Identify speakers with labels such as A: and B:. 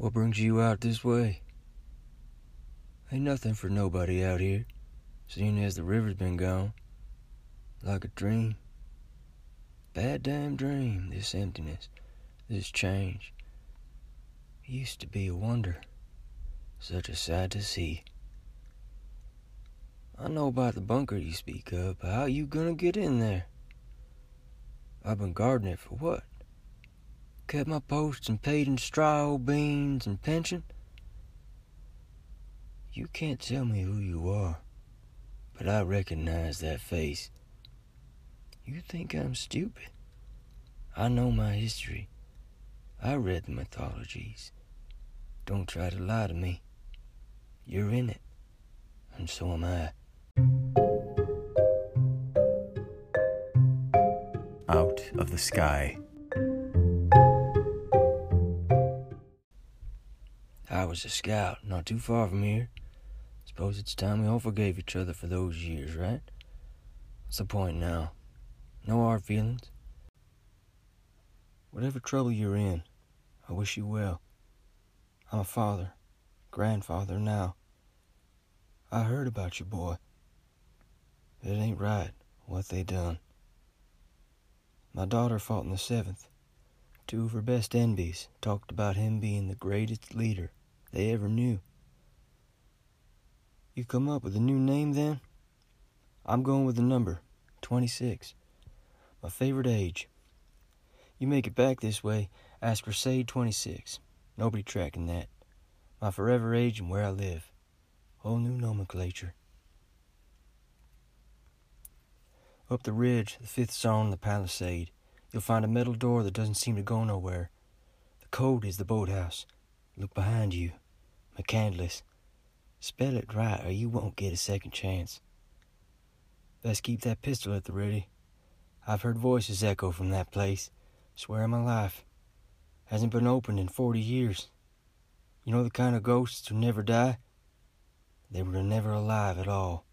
A: What brings you out this way? Ain't nothing for nobody out here, seeing as the river's been gone. Like a dream. Bad damn dream, this emptiness, this change. It used to be a wonder, such a sight to see. I know about the bunker you speak of, but how you gonna get in there? I've been guarding it for what? Kept my posts and paid in straw, beans, and pension? You can't tell me who you are, but I recognize that face. You think I'm stupid? I know my history. I read the mythologies. Don't try to lie to me. You're in it, and so am I.
B: Out of the sky.
A: I was a scout, not too far from here. Suppose it's time we all forgave each other for those years, right? What's the point now? No hard feelings? Whatever trouble you're in, I wish you well. I'm a father, grandfather now. I heard about you, boy. It ain't right what they done. My daughter fought in the seventh. Two of her best envies talked about him being the greatest leader they ever knew. You come up with a new name then? I'm going with the number 26. My favorite age. You make it back this way, ask Crusade 26. Nobody tracking that. My forever age and where I live. Whole new nomenclature. Up the ridge, the fifth zone the palisade, you'll find a metal door that doesn't seem to go nowhere. The code is the boathouse. Look behind you. McCandless. Spell it right or you won't get a second chance. Best keep that pistol at the ready. I've heard voices echo from that place. Swear on my life. Hasn't been opened in forty years. You know the kind of ghosts who never die? They were never alive at all.